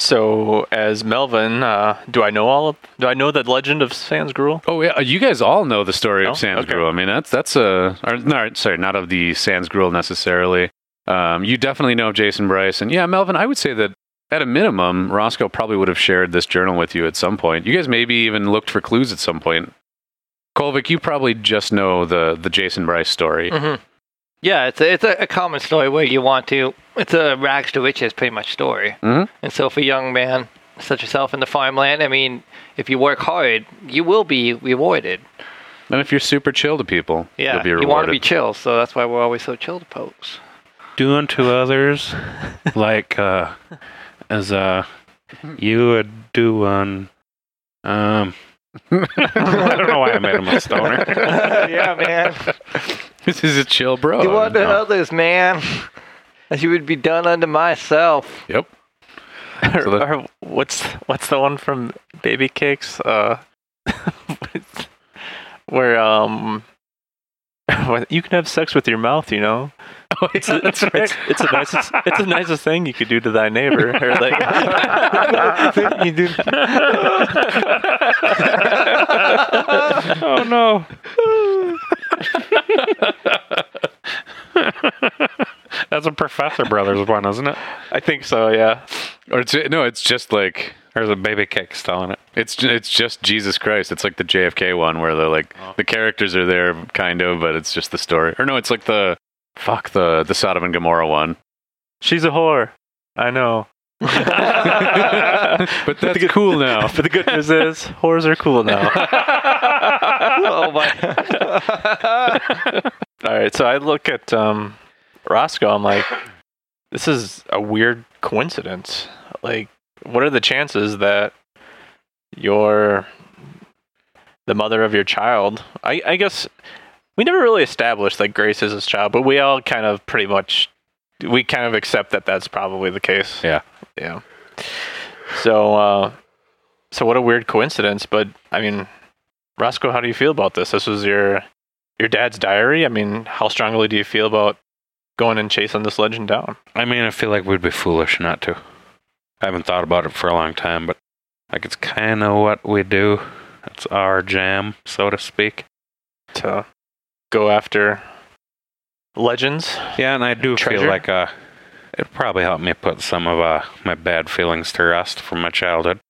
So, as Melvin, uh, do I know all of? Do I know the legend of Sans Gruel? Oh yeah, you guys all know the story No? of Sans Okay. Gruel. I mean, that's that's a or, no, sorry, not of the Sans Gruel necessarily. Um, you definitely know of Jason Bryce, and yeah, Melvin. I would say that at a minimum, Roscoe probably would have shared this journal with you at some point. You guys maybe even looked for clues at some point. Kolvik, you probably just know the the Jason Bryce story. Mm-hmm. Yeah, it's a, it's a, a common story where you want to. It's a rags to riches pretty much story. Mhm. And so, for a young man such yourself in the farmland, I mean, if you work hard, you will be rewarded. And if you're super chill to people, Yeah, you'll be you want to be chill, so that's why we're always so chill to folks. do unto others like uh as uh you would do on um I don't know why I made him a stoner. yeah, man. this is a chill bro. Do unto No. others, man, as you would be done unto myself. Yep. Or, So the- or what's what's the one from Baby Cakes? Uh, where um, You can have sex with your mouth, you know. It's, a, it's, it's, it's the nicest it's the nicest thing you could do to thy neighbor. Or like, you do. Oh no. That's a Professor Brothers one, isn't it? I think so. Yeah. Or it's no, it's just like There's a baby cake telling it. it's it's just Jesus Christ. It's like the JFK one where the like oh. the characters are there kind of, but it's just the story. Or no, it's like the fuck the the Sodom and Gomorrah one. She's a whore. I know. But that's cool now. But the good news is, whores are cool now. oh my. All right, so I look at um, Roscoe. I'm like, this is a weird coincidence. Like, what are the chances that you're the mother of your child? I, I guess we never really established that Grace is his child, but we all kind of pretty much we kind of accept that that's probably the case. Yeah. Yeah. So, uh, so what a weird coincidence. But I mean, Roscoe, how do you feel about this? This was your your dad's diary. I mean, how strongly do you feel about going and chasing this legend down? I mean, I feel like we'd be foolish not to. I haven't thought about it for a long time, but like it's kind of what we do. It's our jam, so to speak. To go after legends. Yeah, and I do Treasure? feel like uh, it'd probably helped me put some of uh, my bad feelings to rest from my childhood.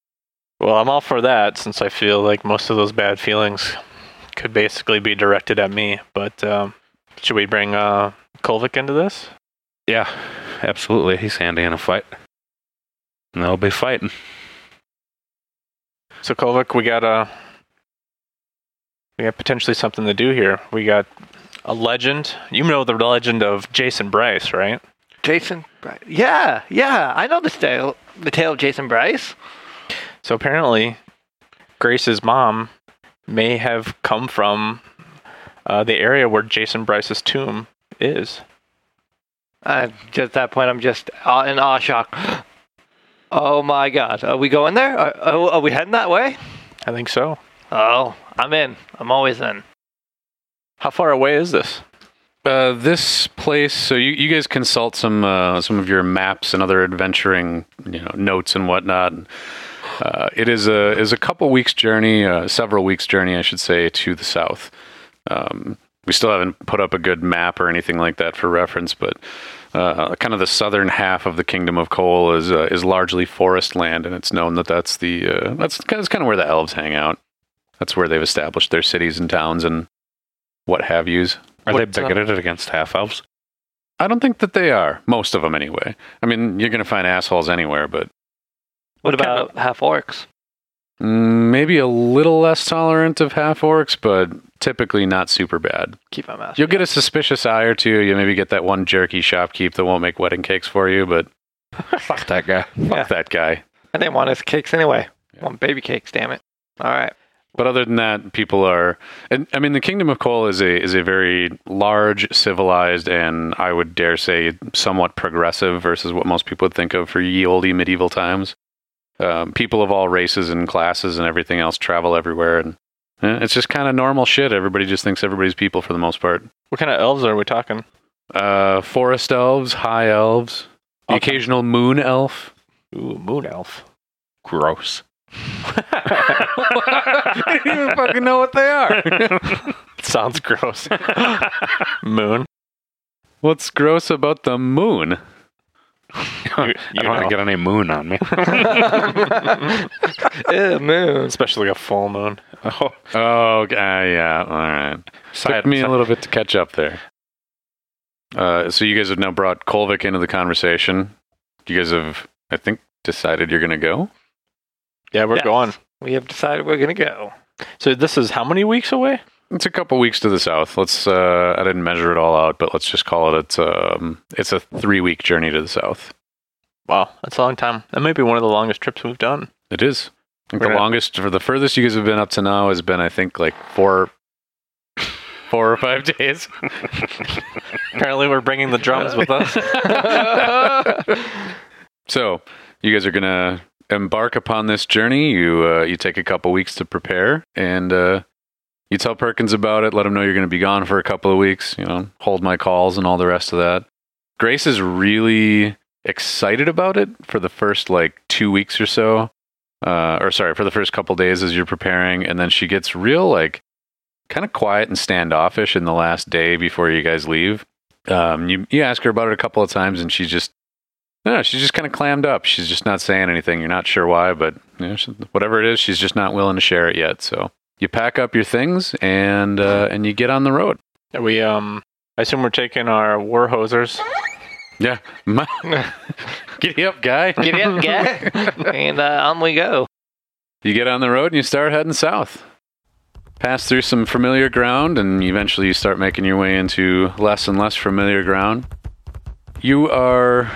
Well, I'm all for that since I feel like most of those bad feelings could basically be directed at me. But um, should we bring uh, Kolvik into this? Yeah, absolutely. He's handy in a fight. And they'll be fighting. So Kolvik, we got a we got potentially something to do here. We got a legend. You know the legend of Jason Bryce, right? Jason Bryce. Yeah, yeah. I know the tale. The tale of Jason Bryce. So apparently, Grace's mom may have come from uh, the area where Jason Bryce's tomb is. Uh, at that point, I'm just uh, in awe shock. Oh my God! Are we going there? Are, are, are we heading that way? I think so. Oh, I'm in. I'm always in. How far away is this? Uh, this place. So you, you guys consult some uh, some of your maps and other adventuring you know notes and whatnot. Uh, it is a is a couple weeks journey, uh, several weeks journey, I should say, to the south. Um, we still haven't put up a good map or anything like that for reference, but uh, kind of the southern half of the kingdom of Cole is uh, is largely forest land, and it's known that that's the uh, that's, that's kind of where the elves hang out. That's where they've established their cities and towns and what have yous. Are they uh, bigoted against half elves? I don't think that they are. Most of them, anyway. I mean, you're going to find assholes anywhere, but What, What kind about half orcs? mm, maybe a little less tolerant of half orcs, but typically not super bad. Keep my mouth. You'll shut. get a suspicious eye or two. You maybe get that one jerky shopkeep that won't make wedding cakes for you, but Fuck that guy. fuck Yeah. that guy. I didn't want his cakes anyway. Yeah. I want baby cakes. Damn it. All right. But other than that, people are. And I mean, the Kingdom of Cole is a is a very large, civilized, and I would dare say somewhat progressive versus what most people would think of for ye olde medieval times. Um, people of all races and classes and everything else travel everywhere, and eh, it's just kind of normal shit. Everybody just thinks everybody's people for the most part. What kind of elves are we talking? Uh, forest elves, high elves, the Okay. occasional moon elf. Ooh, moon elf. Gross. I don't even fucking know what they are. Sounds gross. moon. What's gross about the moon? You, I don't want to get any moon on me. Ew, moon. especially a full moon. oh, Oh, okay, yeah. All right. side, Took me a little bit to catch up there. Uh, so you guys have now brought Kolvik into the conversation. You guys have, I think, decided you're going to go. Yeah, we're Yes. going. We have decided we're gonna go. So this is how many weeks away? It's a couple weeks to the south. Let's. Uh, I didn't measure it all out, but let's just call it. It's um. It's a three week journey to the south. Wow, that's a long time. That may be one of the longest trips we've done. It is. I think We're the gonna- longest, for the furthest you guys have been up to now has been, I think, like four, four or five days. Apparently, we're bringing the drums with us. So you guys are gonna embark upon this journey. You uh, you take a couple weeks to prepare, and uh, you tell Perkins about it, let him know you're going to be gone for a couple of weeks, you know, hold my calls and all the rest of that. Grace is really excited about it for the first like two weeks or so. Uh, or sorry, for the first couple days as you're preparing. And then she gets real, like, kind of quiet and standoffish in the last day before you guys leave. Um, you, you ask her about it a couple of times and she's just, no, she's just kind of clammed up. She's just not saying anything. You're not sure why, but you know, she- whatever it is, she's just not willing to share it yet. So you pack up your things and uh, and you get on the road. Are we um I assume we're taking our war hosers. Yeah, giddy up, guy. Get up, guy. and uh, on we go. You get on the road and you start heading south. Pass through some familiar ground, and eventually you start making your way into less and less familiar ground. You are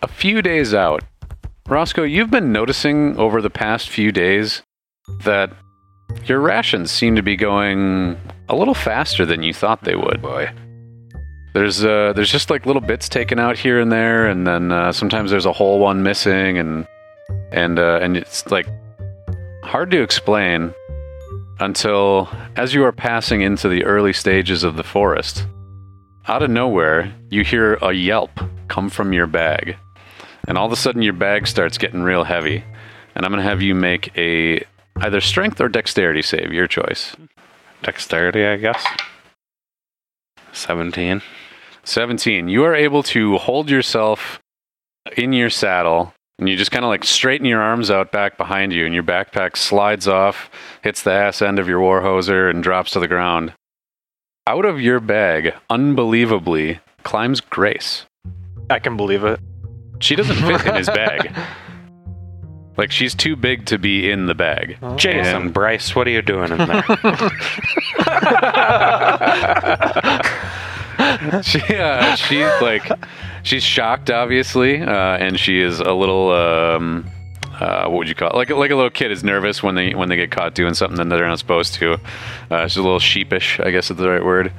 a few days out. Roscoe, you've been noticing over the past few days that your rations seem to be going a little faster than you thought they would. Boy. There's uh, there's just like little bits taken out here and there, and then uh, sometimes there's a whole one missing, and and uh, and it's like hard to explain until as you are passing into the early stages of the forest. Out of nowhere, you hear a yelp come from your bag, and all of a sudden your bag starts getting real heavy. And I'm gonna have you make a either strength or dexterity save, your choice. Dexterity, I guess. 17. 17. You are able to hold yourself in your saddle and you just kind of like straighten your arms out back behind you and your backpack slides off, hits the ass end of your warhoser and drops to the ground. Out of your bag, unbelievably, climbs Grace. I can believe it. She doesn't fit in his bag. Like she's too big to be in the bag. Jason, And- Bryce, what are you doing in there? she uh, she's like she's shocked obviously uh, and she is a little um, uh, what would you call it? Like like a little kid is nervous when they when they get caught doing something that they're not supposed to. Uh, she's a little sheepish, I guess is the right word.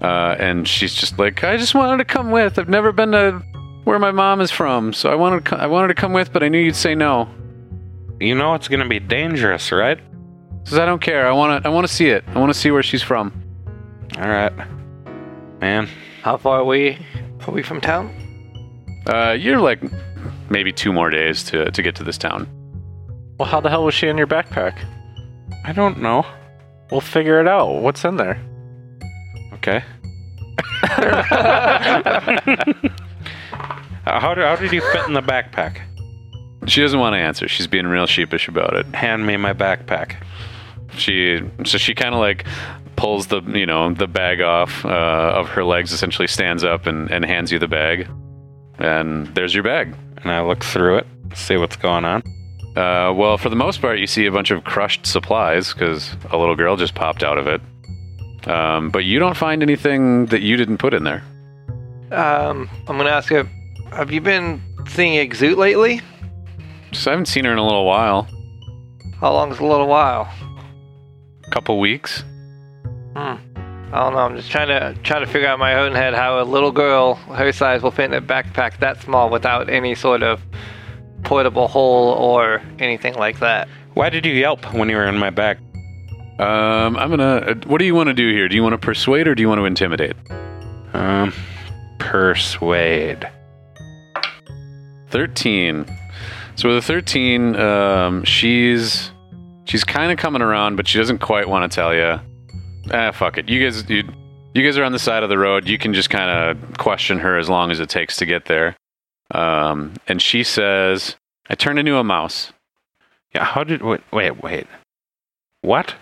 Uh, and she's just like, I just wanted to come with. I've never been to where my mom is from, so I wanted to, co- I wanted to come with, but I knew you'd say no. You know it's going to be dangerous, right? Says I don't care. I want to I want to see it. I want to see where she's from. All right. Man, How far are we? Are we from town? Uh, you're like maybe two more days to to get to this town. Well, how the hell was she in your backpack? I don't know. We'll figure it out. What's in there? Okay. Uh, how, did, how did you fit in the backpack? She doesn't want to answer. She's being real sheepish about it. Hand me my backpack. She so she kind of like pulls the you know the bag off uh, of her legs, essentially stands up and, and hands you the bag, and there's your bag. And I look through it, see what's going on. Uh, well, for the most part, you see a bunch of crushed supplies because a little girl just popped out of it. Um, but you don't find anything that you didn't put in there. Um, I'm gonna ask you. Have you been seeing Exute lately? Just I haven't seen her in a little while, How long's a little while? A couple weeks. Hmm. I don't know. I'm just trying to trying to figure out in my own head how a little girl her size will fit in a backpack that small without any sort of portable hole or anything like that. Why did you yelp when you were in my back? Um, I'm gonna. Uh, what do you want to do here? Do you want to persuade or do you want to intimidate? Um, persuade. Thirteen. So with a thirteen, um, she's she's kind of coming around, but she doesn't quite want to tell you. Ah, fuck it. You guys, you, you guys are on the side of the road. You can just kind of question her as long as it takes to get there. Um, and she says, "I turned into a mouse." Yeah, how did. Wait, wait, wait. What?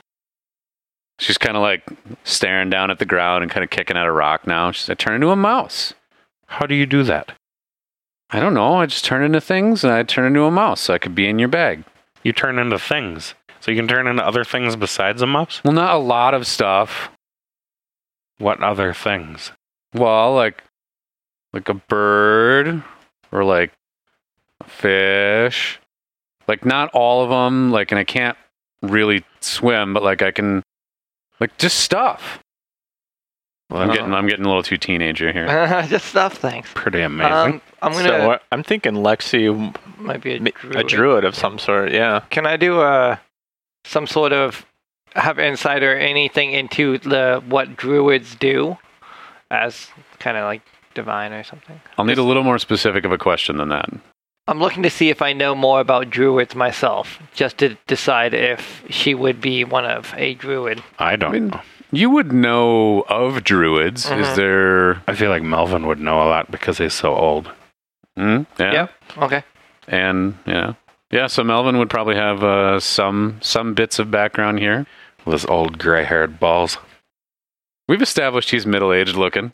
She's kind of like staring down at the ground and kind of kicking at a rock now. She said, "I turned into a mouse." How do you do that? I don't know. I just turn into things and I turn into a mouse so I could be in your bag. You turn into things. So you can turn into other things besides a mouse? Well, not a lot of stuff. What other things? Well, like like a bird or like a fish. Like not all of them. Like, and I can't really swim, but like I can, like just stuff. Well, I'm getting I'm getting a little too teenager here. just stuff things. Pretty amazing. Um, I'm gonna So what, I'm thinking Lexi, might be a m- druid. a druid of some sort. Yeah. Can I do uh some sort of have insight or anything into the what druids do, as kind of like divine or something? I'll need a little more specific of a question than that. I'm looking to see if I know more about druids myself, just to decide if she would be one of a druid. I don't I mean, know. You would know of druids. Mhm. Is there? I feel like Melvin would know a lot because he's so old. Hmm? yeah. Yep. Okay. And yeah, yeah. So Melvin would probably have uh, some some bits of background here. With his old gray-haired balls. We've established he's middle aged looking,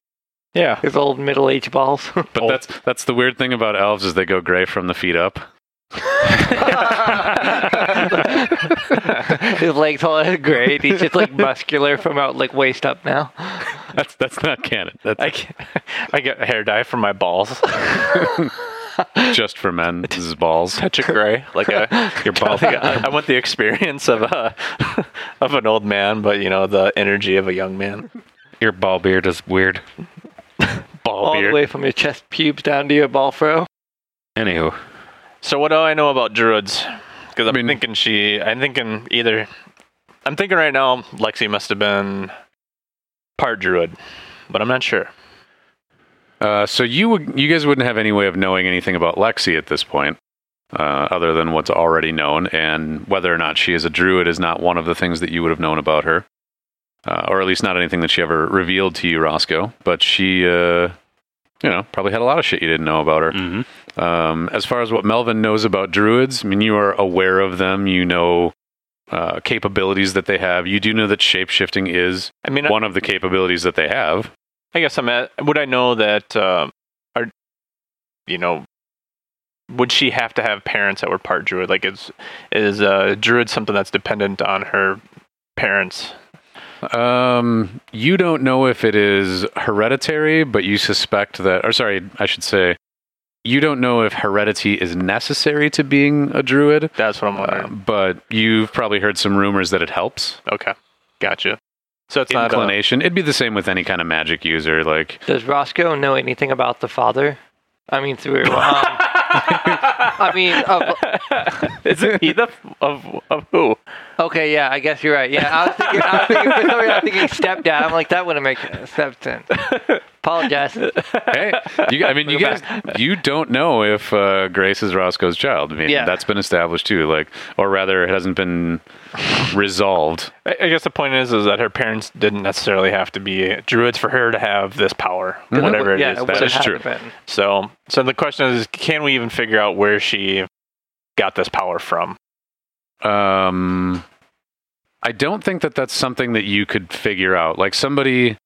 Yeah. His old middle-aged balls. but Oh. that's that's the weird thing about elves is they go gray from the feet up. His legs all great. He's just like muscular from out like waist up now. That's that's not canon. That's I, get- I get hair dye from my balls. just for men. This is balls. Touch of gray, like a Your ball. I, I want the experience of a of an old man, but you know the energy of a young man. Your ball beard is weird. Ball all beard. the way from your chest pubes down to your ball fro. Anywho, So what do I know about druids? Because I'm mean- thinking she. I'm thinking either. I'm thinking right now Lexi must have been part druid, but I'm not sure. Uh, so you would you guys wouldn't have any way of knowing anything about Lexi at this point, uh, other than what's already known, and whether or not she is a druid is not one of the things that you would have known about her, uh, or at least not anything that she ever revealed to you, Roscoe. But she, uh, you know, probably had a lot of shit you didn't know about her. mhm. Um, as far as what Melvin knows about druids, I mean, you are aware of them. You know uh, capabilities that they have. You do know that shapeshifting is I mean, one of the capabilities that they have. I guess I'm at. Would I know that? Uh, are you know? Would she have to have parents that were part druid? Like, is is uh, druid something that's dependent on her parents? Um, you don't know if it is hereditary, but you suspect that, or sorry, I should say, you don't know if heredity is necessary to being a druid, That's what I'm uh, wondering. but you've probably heard some rumors that it helps. okay, gotcha. So it's not. uh, Inclination. It'd be the same with any kind of magic user. Like, Does Roscoe know anything about the father? I mean, through. Um, I mean, of, is it he the of of who? okay, yeah, I guess you're right. Yeah, I was thinking, I was thinking, for some reason, I was thinking stepdad. I'm like, that wouldn't make sense. Apologize. hey, you, I mean, you guys, you don't know if uh, Grace is Roscoe's child. I mean, Yeah. that's been established too. Like, or rather, it hasn't been resolved. I, I guess the point is, is that her parents didn't necessarily have to be druids for her to have this power, whatever it yeah, is. it that would true. been. So, so the question is, can we even figure out where she got this power from? Um, I don't think that that's something that you could figure out. Like somebody,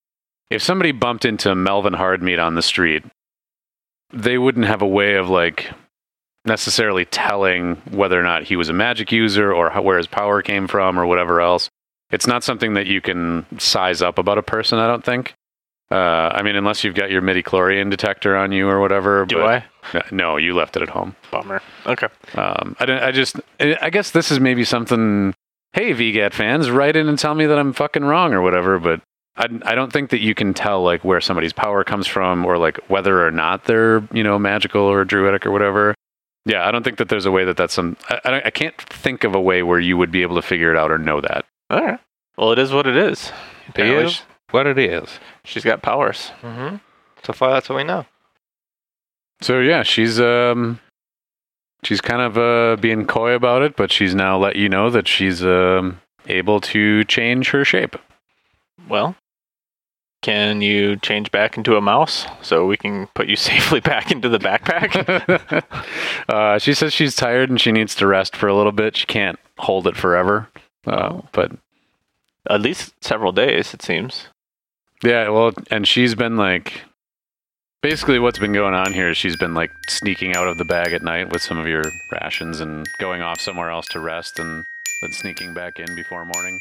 if somebody bumped into Melvin Hardmeat on the street, they wouldn't have a way of like necessarily telling whether or not he was a magic user or how, where his power came from or whatever else. It's not something that you can size up about a person. I don't think. Uh, I mean, unless you've got your midi-chlorian detector on you or whatever. Do but- I? No, you left it at home. Bummer. Okay. Um, I. I just. I I guess this is maybe something. Hey, VGAT fans, write in and tell me that I'm fucking wrong or whatever. But I, I don't think that you can tell like where somebody's power comes from or like whether or not they're you know magical or druidic or whatever. Yeah, I don't think that there's a way that that's some. I, I, I can't think of a way where you would be able to figure it out or know that. All right. Well, it is what it is. Apparently, is what it is. She's got powers. hmm So far, that's what we know. So yeah, she's um, she's kind of uh being coy about it, but she's now let you know that she's um able to change her shape. Well, can you change back into a mouse so we can put you safely back into the backpack? uh, she says she's tired and she needs to rest for a little bit. She can't hold it forever. Uh, but At least several days, it seems. yeah, well, and she's been like, basically, what's been going on here is she's been like sneaking out of the bag at night with some of your rations and going off somewhere else to rest and then sneaking back in before morning.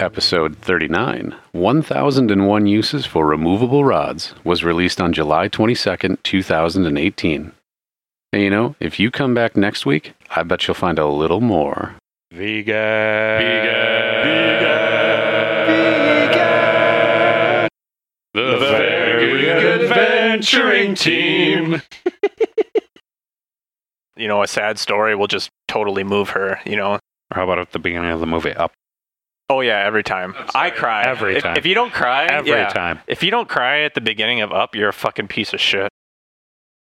Episode 39 1001 Uses for Immovable Rods was released on July 22nd, 2018. And you know, if you come back next week, I bet you'll find a little more. The very good adventuring team. You know, a sad story will just totally move her. You know. Or how about at the beginning of the movie Up? Oh yeah, every time. I cry Every If- time. If, you don't cry, Every yeah. time. If you don't cry at the beginning of Up, you're a fucking piece of shit.